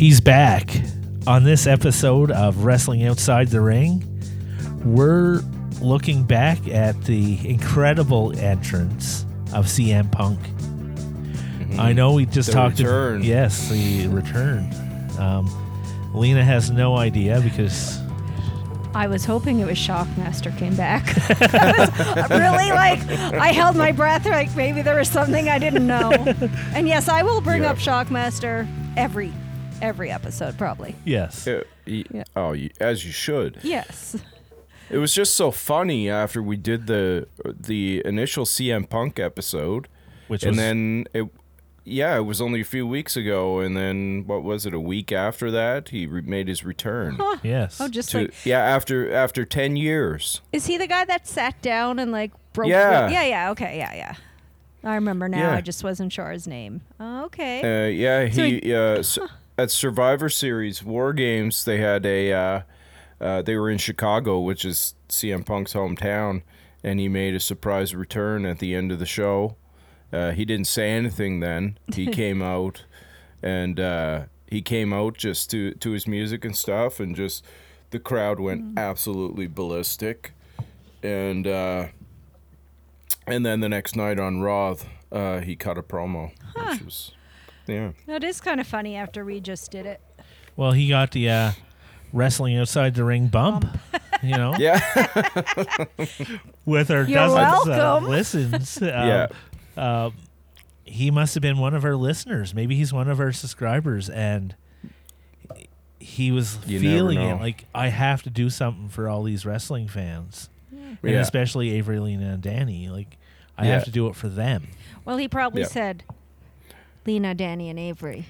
He's back. On this episode of Wrestling Outside the Ring, we're looking back at the incredible entrance of CM Punk. I know we just The talked return. yes, the return. Um, Lena has no idea because I was hoping it was Shockmaster came back. I was really like I held my breath like maybe there was something I didn't know. And yes, I will bring Yeah. up Shockmaster every every episode probably. yes, Uh, y- Yeah. Oh, y- as you should. Yes. It was just so funny after we did the the initial CM Punk episode, which and was then it, yeah, it was only a few weeks ago, and then what was it? A week after that, he re- made his return. yes. Oh, just To, like yeah, after after ten years. is he the guy that sat down and like broke? Yeah. yeah, yeah. Okay, yeah, yeah. I remember now. Yeah. I just wasn't sure his name. Oh, okay. Uh, yeah, So he uh, s- at Survivor Series War Games they had a uh, uh, they were in Chicago, which is CM Punk's hometown, and he made a surprise return at the end of the show. Uh, he didn't say anything then. He came out, and uh, he came out just to to his music and stuff, and just the crowd went absolutely ballistic, and uh, and then the next night on Raw, uh, he cut a promo, which was yeah. that is kind of funny after we just did it. well, he got the uh, wrestling outside the ring bump. you know, Yeah, with our You're dozens of welcome. listens. Um, yeah, uh, he must have been one of our listeners. Maybe he's one of our subscribers, and he was You feeling it like I have to do something for all these wrestling fans, and Yeah. especially Avery, Lena, and Danny. Like I Yeah. have to do it for them. Well, he probably Yeah. said Lena, Danny, and Avery.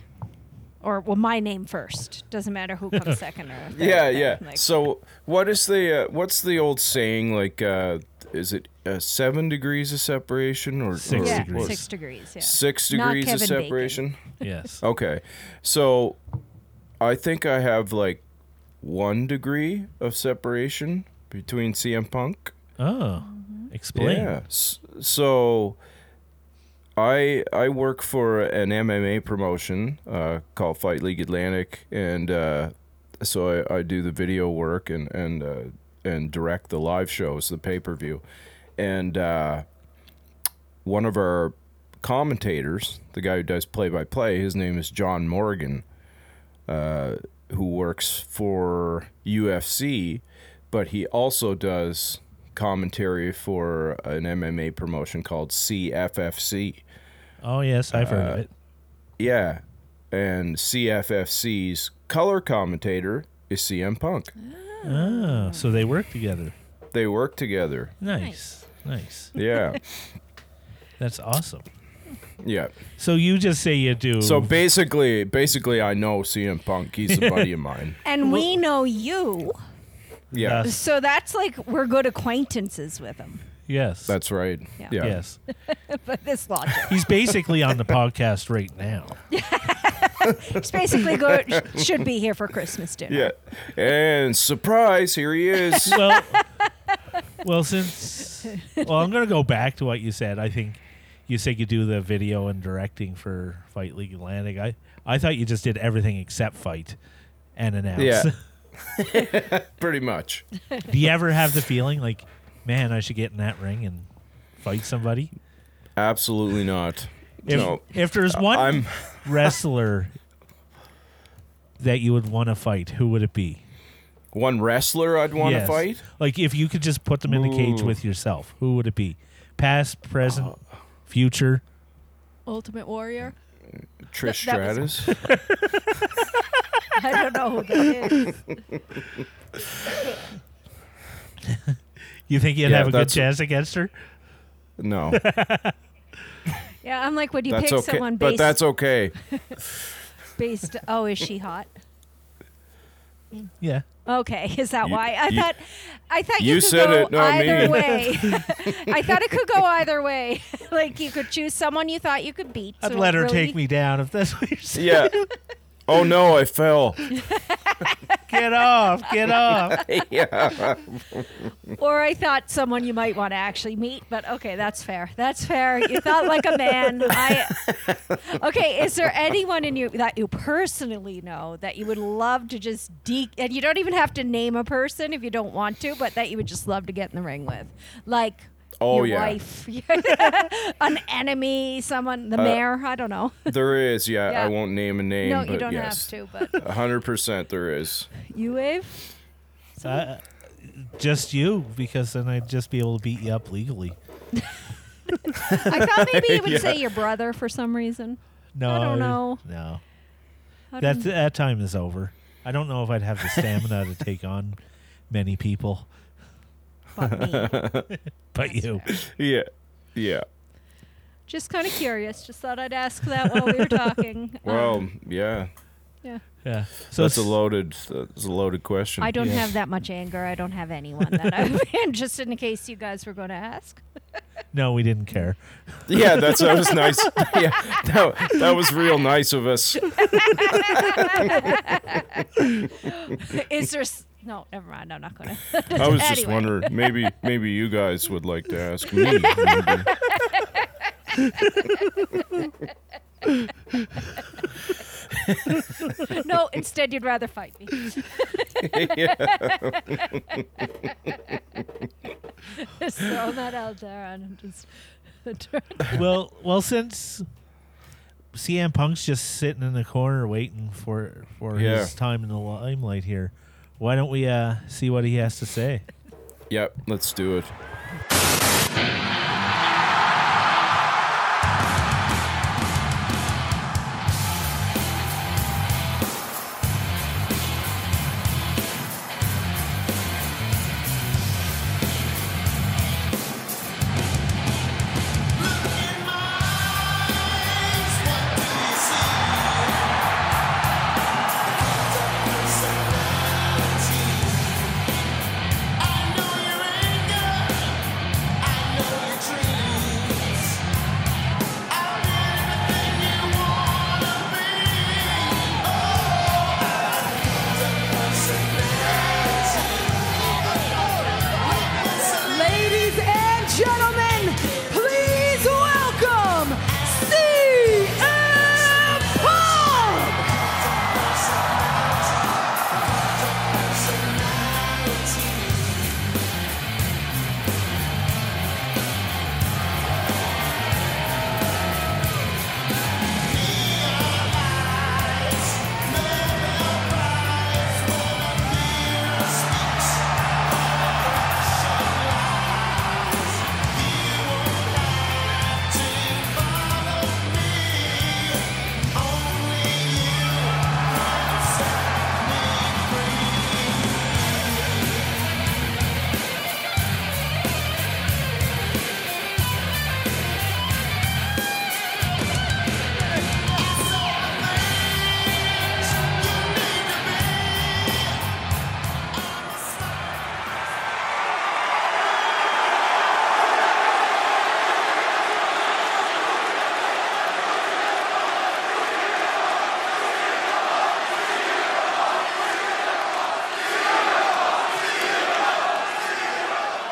Or well, my name first. Doesn't matter who comes second or third. yeah, yeah. like- So, what is the uh, what's the old saying? Like, uh, is it uh, seven degrees of separation or Six or degrees. what- six degrees. Yeah. Six degrees of Kevin Bacon. separation. Yes. Okay, so I think I have like one degree of separation between CM Punk. Oh, explain. Yeah. So I I work for an MMA promotion uh, called Fight League Atlantic, and uh, so I, I do the video work and and uh, and direct the live shows, the pay per view, and uh, one of our commentators, the guy who does play by play, his name is John Morgan, uh, who works for UFC, but he also does commentary for an MMA promotion called CFFC. Oh yes, I've heard of Uh, it. Yeah, and CFFC's color commentator is CM Punk. Oh, so they work together. They work together. Nice, nice. Yeah, That's awesome. yeah. So you just say you do. So basically, basically, I know CM Punk. He's a buddy of mine. And we know you, Yeah, Yes. so that's like we're good acquaintances with him. yes, that's right. Yeah. Yeah. yes. But this logic, He's basically on the podcast right now. it's basically good. Should be here for Christmas dinner. Yeah. And surprise, here he is. well, well, since well, I'm gonna go back to what you said. I think you said you do the video and directing for Fight League Atlantic. I I thought you just did everything except fight and announce. Yeah. Pretty much. do you ever have the feeling like, man, I should get in that ring and fight somebody? Absolutely not. If, no. if there's uh, one I'm wrestler that you would want to fight, who would it be? one wrestler I'd want to Yes. fight. Like if you could just put them in the cage Ooh. with yourself, who would it be? Past, present, uh, future? Ultimate Warrior. Trish That- that was- Stratus. I don't know who that is. You think you'd Yeah, have a good chance against her? No, Yeah, I'm like, would you that's pick okay. someone But based that's okay. based? Oh, is she hot? Yeah. Okay, is that You- why? I you- thought, I thought you, you could said go it, either me. way. I thought it could go either way. like you could choose someone you thought you could beat. I'd so let her really- take me down if that's what you're saying. Yeah. Oh no, I fell. Get off. Get off. yeah. Or I thought someone you might want to actually meet, but okay, that's fair. That's fair. You thought like a man. I Okay, is there anyone in you that you personally know that you would love to just de and you don't even have to name a person if you don't want to, but that you would just love to get in the ring with? Like Oh, your yeah. wife, an enemy, someone, the mayor, I don't know. There is, yeah, Yeah. I won't name a name, no, but you don't yes. have to, but hundred percent there is. you wave? Uh, just you, because then I'd just be able to beat you up legally. I thought maybe you would say your brother for some reason. No, I don't know. No, How that that time is over. I don't know if I'd have the stamina to take on many people, but me. but you. Yeah. Yeah. Just kind of curious. Just thought I'd ask that while we were talking. Well, Um, yeah. yeah. Yeah. So That's a loaded that's a loaded question. I don't Yeah. have that much anger. I don't have anyone that I'm in, just in case you guys were going to ask. no, we didn't care. Yeah, that's that was nice. yeah. That, that was real nice of us. Is there. S- No, never mind. I'm not going to. I was just Anyway. wondering, maybe maybe you guys would like to ask me. No, instead, you'd rather fight me. just throwing that out there and I'm just. well, well, since CM Punk's just sitting in the corner waiting for for Yeah. his time in the limelight here, why don't we uh, see what he has to say? Yep, let's do it.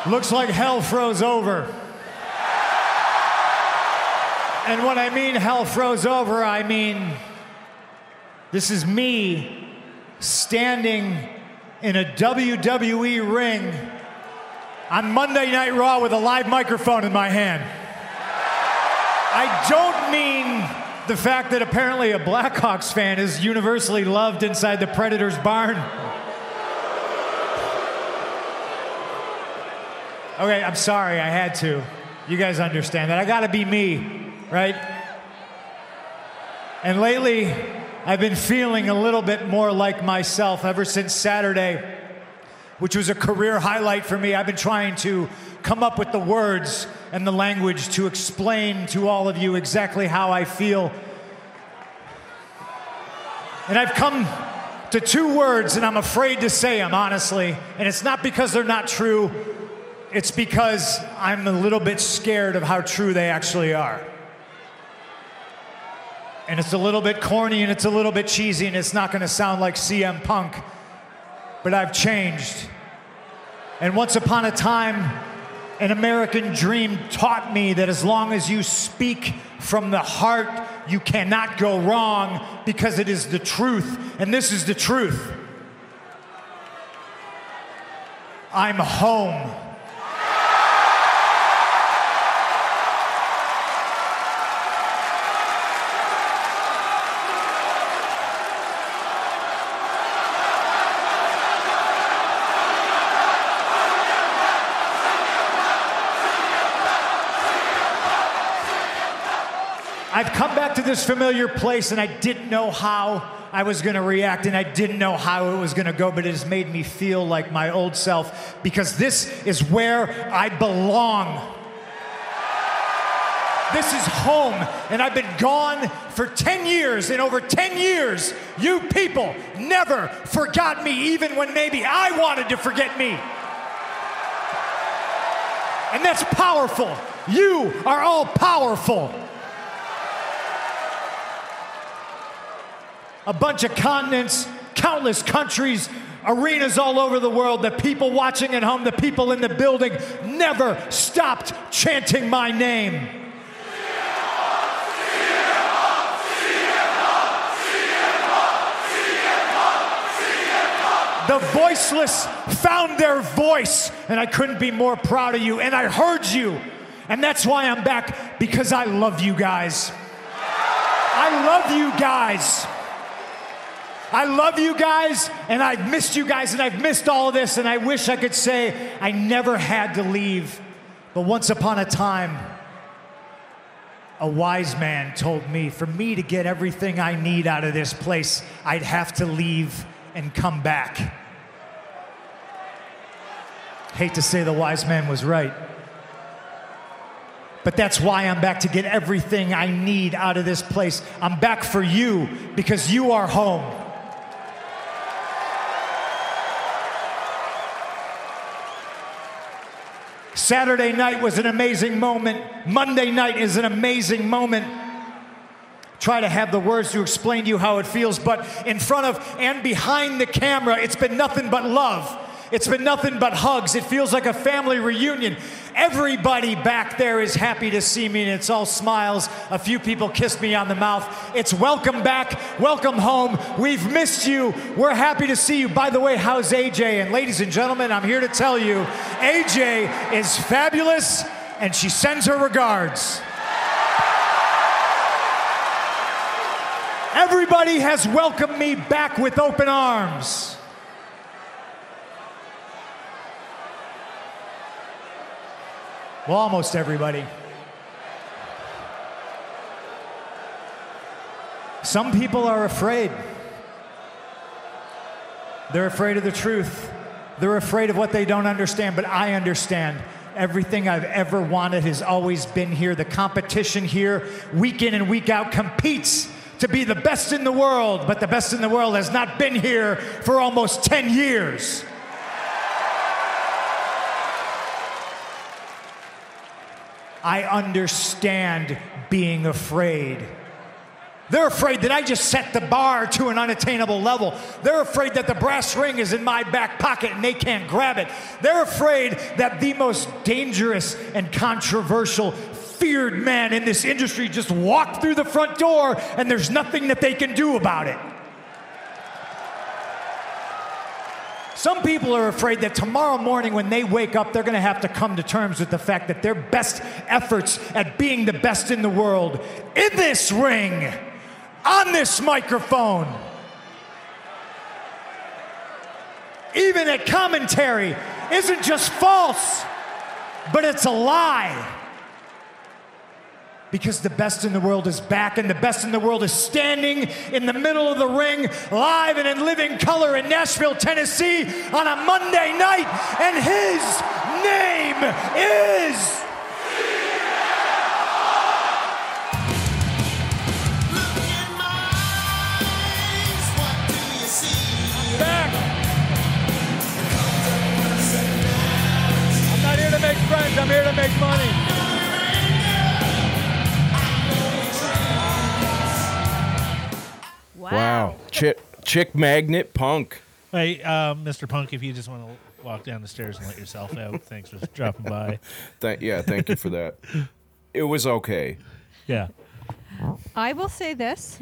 Looks like hell froze over. And when I mean hell froze over, I mean this is me standing in a WWE ring on Monday Night Raw with a live microphone in my hand. I don't mean the fact that apparently a Blackhawks fan is universally loved inside the Predators barn. Okay, I'm sorry, I had to. You guys understand that. I gotta be me, right? And lately, I've been feeling a little bit more like myself ever since Saturday, which was a career highlight for me. I've been trying to come up with the words and the language to explain to all of you exactly how I feel. And I've come to two words, and I'm afraid to say them, honestly. And it's not because they're not true, it's because I'm a little bit scared of how true they actually are. And it's a little bit corny and it's a little bit cheesy and it's not going to sound like CM Punk. but I've changed. And once upon a time, an American dream taught me that as long as you speak from the heart, you cannot go wrong because it is the truth. And this is the truth. I'm home. I've come back to this familiar place and I didn't know how I was going to react and I didn't know how it was going to go, but it has made me feel like my old self because this is where I belong. This is home, and I've been gone for 10 years. And over 10 years, you people never forgot me, even when maybe I wanted to forget me. And that's powerful. You are all powerful. A bunch of continents, countless countries, arenas all over the world, the people watching at home, the people in the building never stopped chanting my name. The voiceless found their voice, and I couldn't be more proud of you. And I heard you, and that's why I'm back because I love you guys. I love you guys. I love you guys, and I've missed you guys, and I've missed all of this, and I wish I could say I never had to leave. But once upon a time, a wise man told me for me to get everything I need out of this place, I'd have to leave and come back. Hate to say the wise man was right. But that's why I'm back to get everything I need out of this place. I'm back for you because you are home. Saturday night was an amazing moment. Monday night is an amazing moment. Try to have the words to explain to you how it feels, but in front of and behind the camera, it's been nothing but love. It's been nothing but hugs. It feels like a family reunion. Everybody back there is happy to see me, and it's all smiles. A few people kissed me on the mouth. It's welcome back, welcome home. We've missed you. We're happy to see you. By the way, how's AJ? And ladies and gentlemen, I'm here to tell you AJ is fabulous, and she sends her regards. Everybody has welcomed me back with open arms. Well, almost everybody. Some people are afraid. They're afraid of the truth. They're afraid of what they don't understand, but I understand. Everything I've ever wanted has always been here. The competition here, week in and week out, competes to be the best in the world, but the best in the world has not been here for almost 10 years. I understand being afraid. They're afraid that I just set the bar to an unattainable level. They're afraid that the brass ring is in my back pocket and they can't grab it. They're afraid that the most dangerous and controversial, feared man in this industry just walked through the front door and there's nothing that they can do about it. Some people are afraid that tomorrow morning when they wake up, they're going to have to come to terms with the fact that their best efforts at being the best in the world in this ring, on this microphone, even at commentary, isn't just false, but it's a lie because the best in the world is back and the best in the world is standing in the middle of the ring live and in living color in Nashville, Tennessee on a Monday night and his name is back. I'm not here to make friends, I'm here to make money. Chick, chick magnet punk. Hey, um, Mr. Punk, if you just want to walk down the stairs and let yourself out, thanks for dropping by. Thank, yeah, thank you for that. It was okay. Yeah. I will say this.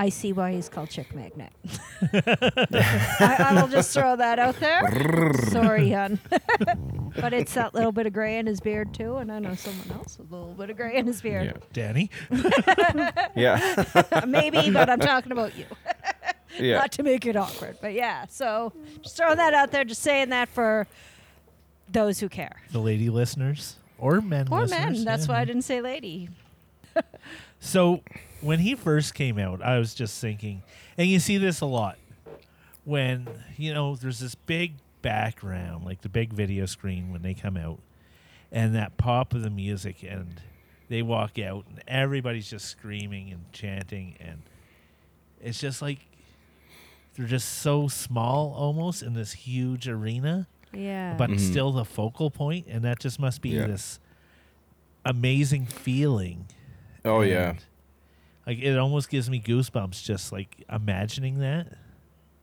I see why he's called Chick Magnet. I, I will just throw that out there. Sorry, hun. but it's that little bit of gray in his beard too, and I know someone else with a little bit of gray in his Yeah, beard. Danny? yeah, Maybe, but I'm talking about you. yeah. Not to make it awkward, but yeah. So just throwing that out there, just saying that for those who care. The lady listeners? Or men Or listeners? men. That's yeah. why I didn't say lady. So when he first came out, I was just thinking, and you see this a lot when you know there's this big background, like the big video screen when they come out, and that pop of the music, and they walk out, and everybody's just screaming and chanting, and it's just like they're just so small almost in this huge arena Yeah. but Mhm. still the focal point, and that just must be Yeah. this amazing feeling. Oh And, yeah, like it almost gives me goosebumps just like imagining that.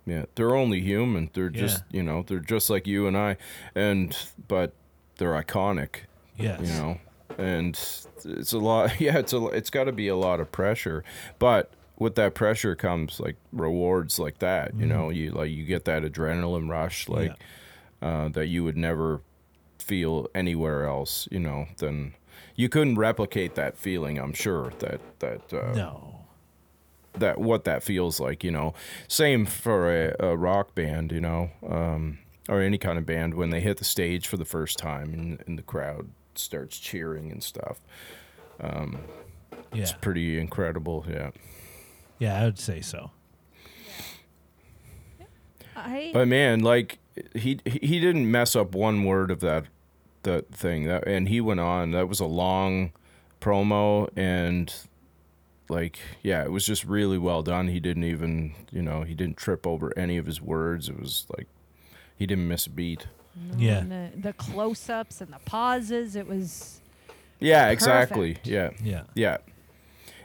yeah. They're only human. They're just you know they're just like you and I, and but they're iconic. Yes. you know and it's a lot yeah it's a it's got to be a lot of pressure but with that pressure comes like rewards like that you know you like you get that adrenaline rush like uh, that you would never feel anywhere else you know then you couldn't replicate that feeling i'm sure that that uh, No. that what that feels like you know same for a, a rock band you know um, or any kind of band when they hit the stage for the first time and, and the crowd starts cheering and stuff Yeah. it's pretty incredible yeah Yeah, I would say so. I but man like he he didn't mess up one word of that that thing that and he went on that was a long promo and like yeah it was just really well done he didn't even you know he didn't trip over any of his words it was like he didn't miss a beat Yeah. the, the close-ups and the pauses. It was Yeah, exactly. Yeah, Yeah. yeah.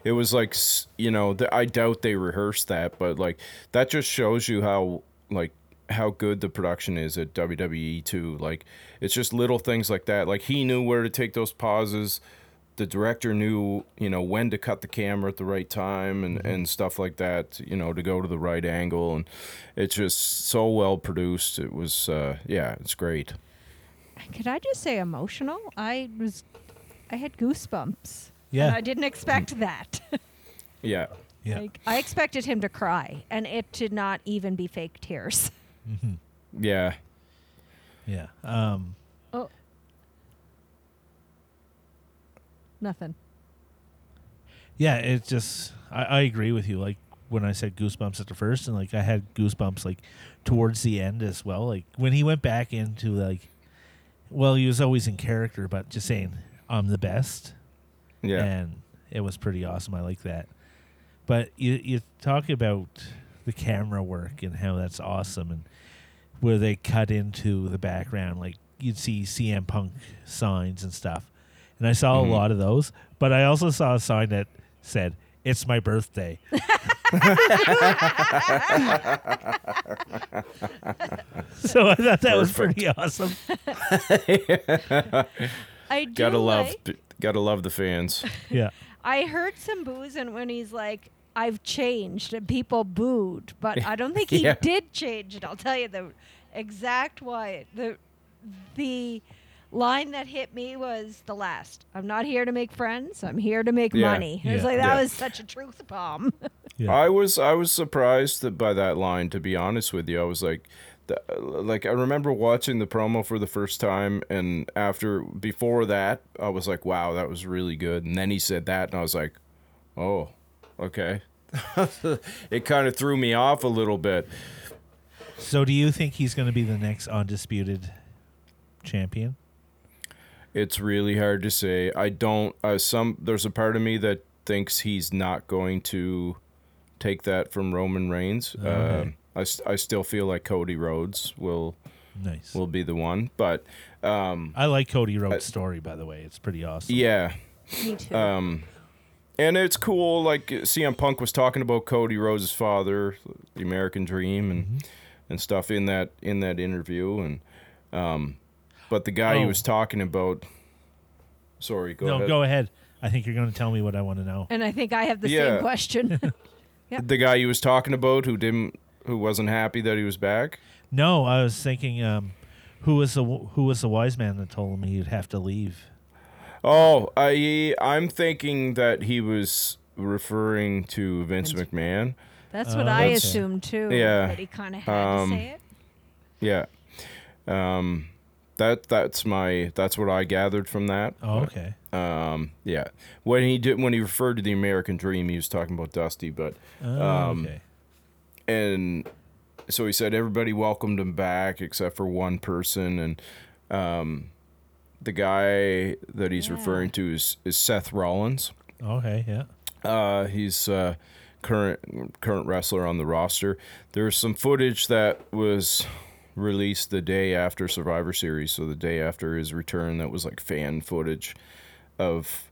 It was like you know, th- I doubt they rehearsed that, but like that just shows you how like how good the production is at WWE too. Like it's just little things like that. Like he knew where to take those pauses. The director knew, you know, when to cut the camera at the right time and, and stuff like that, you know, to go to the right angle. And it's just so well produced. It was, uh, yeah, it's great. Could I just say emotional? I was, I had goosebumps. Yeah. And I didn't expect that. Yeah. Yeah. like I expected him to cry, and it did not even be fake tears. Yeah. Yeah. Um Oh, nothing. yeah, it's just I, I agree with you. Like when I said goosebumps at the first and like I had goosebumps like towards the end as well. Like when he went back into like well, he was always in character, but just saying I'm the best. Yeah. and it was pretty awesome. I like that. But you you talk about the camera work and how that's awesome, and where they cut into the background, like you'd see CM Punk signs and stuff, and I saw Mhm. a lot of those. But I also saw a sign that said "It's my birthday." so I thought that was pretty awesome. I do gotta love, gotta love the fans. Yeah, I heard some boos, and when he's like, "I've changed," and people booed, but I don't think he Yeah. did change it. I'll tell you the exact why. The the line that hit me was the last. I'm not here to make friends. I'm here to make Yeah. money. It was like that Yeah. was such a truth bomb. yeah, I was I was surprised that by that line. To be honest with you, I was like, the, like I remember watching the promo for the first time, and after before that, I was like, wow, that was really good. And then he said that, and I was like, oh, okay. it kind of threw me off a little bit. So do you think he's going to be the next undisputed champion? It's really hard to say. I don't. Uh, some there's a part of me that thinks he's not going to take that from Roman Reigns. Okay. Um, I, s- I still feel like Cody Rhodes will Nice. will be the one, but um, I like Cody Rhodes' story, by the way. It's pretty awesome. yeah, me too. um, and it's cool. Like CM Punk was talking about Cody Rhodes' father, the American Dream, and Mm-hmm. and stuff in that in that interview. And um, but the guy he Oh. was talking about. Sorry, go no, ahead. go ahead. I think you're going to tell me what I want to know. And I think I have the Yeah. same question. The guy he was talking about who didn't who wasn't happy that he was back. No, I was thinking, um, who was the who was the wise man that told him he'd have to leave? Oh, I I'm thinking that he was referring to Vince McMahon. That's what I okay. assumed too. Yeah. That he kind of had Um, to say it. Yeah. Um that that's my that's what I gathered from that. Oh, okay. Um yeah. When he did when he referred to the American Dream, he was talking about Dusty, but Oh, Um, okay. and so he said everybody welcomed him back except for one person and um the guy that he's Yeah. referring to is, is Seth Rollins. Okay. Yeah. Uh, he's uh, current current wrestler on the roster. There's some footage that was released the day after Survivor Series, so the day after his return. That was like fan footage of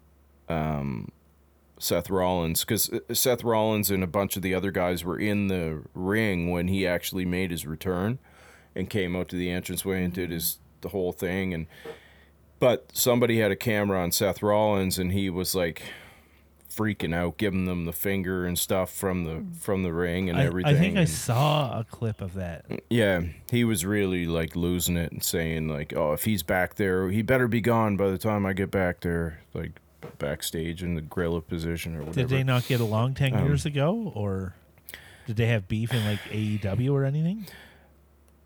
um, Seth Rollins, because Seth Rollins and a bunch of the other guys were in the ring when he actually made his return, and came out to the entranceway and did his the whole thing and. But somebody had a camera on Seth Rollins, and he was like, freaking out, giving them the finger and stuff from the from the ring and I, everything. I think I and- saw a clip of that. yeah, he was really like losing it and saying like, "Oh, if he's back there, he better be gone by the time I get back there." Like backstage in the gorilla position or whatever. Did they not get along ten Um, years ago, or did they have beef in like AEW or anything?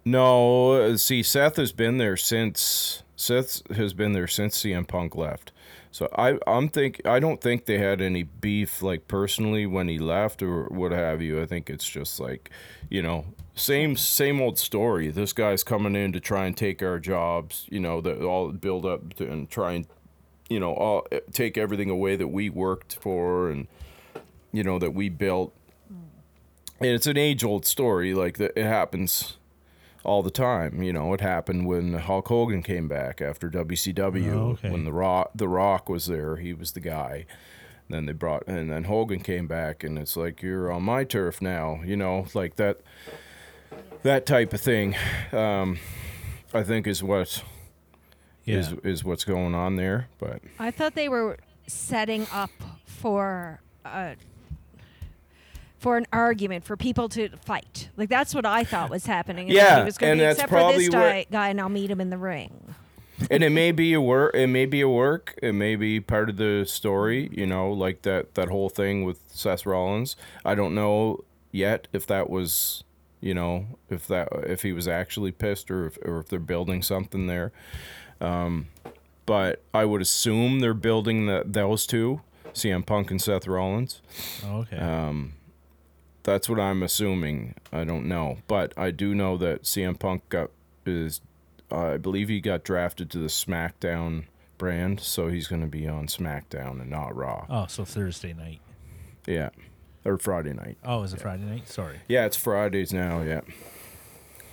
No, uh, see, Seth has been there since Seth has been there since CM Punk left. So I, I'm think I don't think they had any beef like personally when he left or what have you. I think it's just like, you know, same same old story. This guy's coming in to try and take our jobs. You know, that all build up to, and try and, you know, all eh, take everything away that we worked for and, you know, that we built. And it's an age old story. Like that, it happens all the time. You know, it happened when Hulk Hogan came back after WCW. Oh, okay. When the Rock, the Rock was there, he was the guy. Then they brought, and then Hogan came back, and it's like you're on my turf now. You know, like that, that type of thing. Um, I think is what Yeah. is is what's going on there. But I thought they were setting up for uh, for an argument for people to fight. Like that's what I thought was happening. And Yeah, he was gonna and be, that's except for this where- guy, guy, and I'll meet him in the ring. and it may be a work it may be a work it may be part of the story you know like that that whole thing with Seth Rollins I don't know yet if that was you know if that if he was actually pissed or if, or if they're building something there um but I would assume they're building that those two CM Punk and Seth Rollins Oh, okay. um that's what I'm assuming I don't know but I do know that CM Punk got is I believe he got drafted to the SmackDown brand, so he's going to be on SmackDown and not Raw. oh, so Thursday night. Yeah, or Friday night. Oh, is it Friday night? Sorry. Yeah, it's Fridays now. Yeah.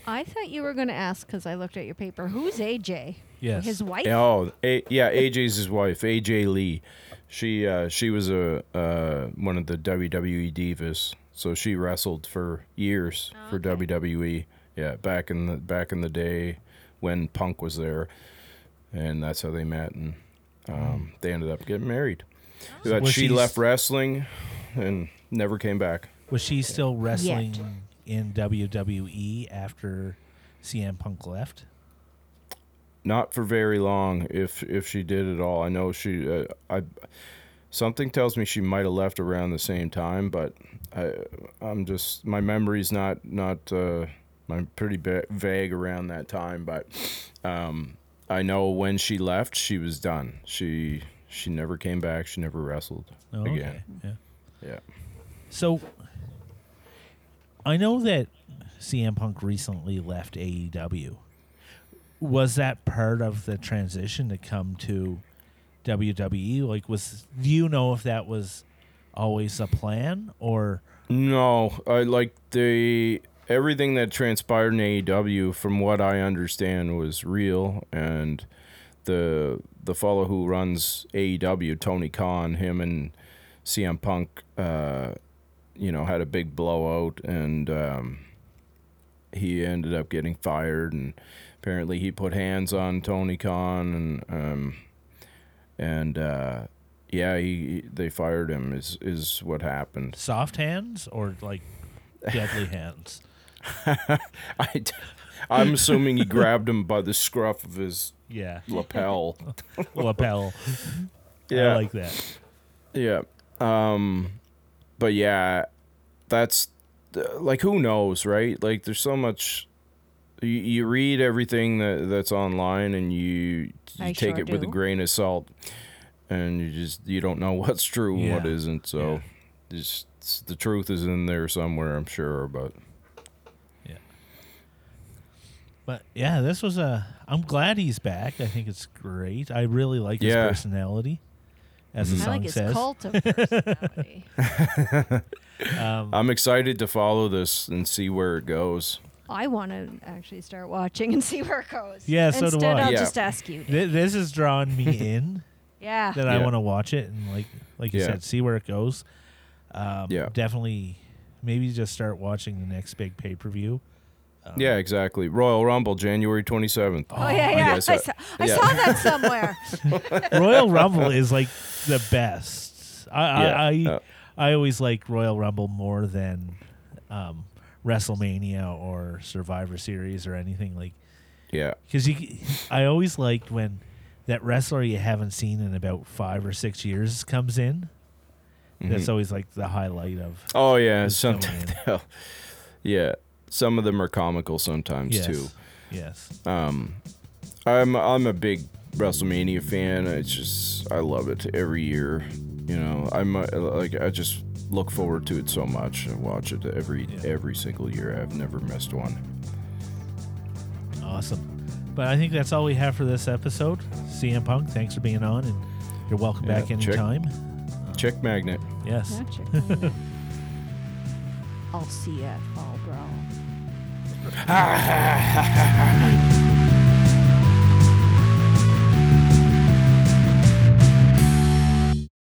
I thought you were going to ask because I looked at your paper. Who's AJ? Yes. His wife. Oh, a- yeah. AJ's his wife, AJ Lee. She uh, she was a uh, one of the WWE divas, so she wrestled for years for WWE. Yeah, back in the back in the day when Punk was there, and that's how they met, and um, they ended up getting married. But was she she left wrestling and never came back. Was she still wrestling in WWE after CM Punk left? Not for very long, if if she did at all. I know she. Uh, I something tells me she might have left around the same time, but I I'm just my memory's not not. Uh, I'm pretty ba- vague around that time, but um, I know when she left, she was done. She she never came back. She never wrestled Oh, again. okay. Yeah. Yeah. So I know that CM Punk recently left AEW. Was that part of the transition to come to WWE? Like was do you know if that was always a plan or No, I like the everything that transpired in AEW. From what I understand, was real, and the the fellow who runs AEW, Tony Khan, him and CM Punk, uh, you know, had a big blowout and um, he ended up getting fired. And apparently he put hands on Tony Khan and um, and uh, yeah, he they fired him. Is is what happened. Soft hands or like deadly hands? I, I'm assuming he grabbed him by the scruff of his Yeah, lapel. lapel. Yeah, I like that. yeah. Um, but yeah, that's uh, like who knows, right? Like there's so much. You, you read everything that that's online and you you take sure it with a grain of salt, and you just you don't know what's true and what Yeah. isn't. So, just the truth is in there somewhere, I'm sure. But yeah But yeah, this was a. I'm glad he's back. I think it's great. I really like his Yeah. personality, as the I song like his says. cult of personality. Um, I'm excited to follow this and see where it goes. I want to actually start watching and see where it goes. Yeah, so do Instead, I. I'll Yeah. just ask you. thi- this has drawn me in Yeah. that I Yeah. want to watch it and like like you Yeah. said, see where it goes. Um, Yeah. definitely. Maybe just start watching the next big pay per view. Yeah, exactly. Royal Rumble, January 27th. Oh, yeah, yeah. yeah, I, so- saw, I yeah. saw that somewhere. Royal Rumble is like the best. I Yeah, I, I, uh, I always like Royal Rumble more than um, WrestleMania or Survivor Series or anything like Yeah. because you. I always liked when that wrestler you haven't seen in about five or six years comes in. That's Mhm. always like the highlight of. Oh yeah, sometimes. yeah, some of them are comical sometimes Yes. too. Yes. Um, I'm I'm a big WrestleMania fan. It's just I love it every year. You know, I'm like I just look forward to it so much. I watch it every Yeah. every single year. I've never missed one. Awesome. But I think that's all we have for this episode. CM Punk, thanks for being on, and you're welcome Yeah, back check- anytime. check magnet. Yes. Yeah, check that out. I'll see you at Fall Brawl.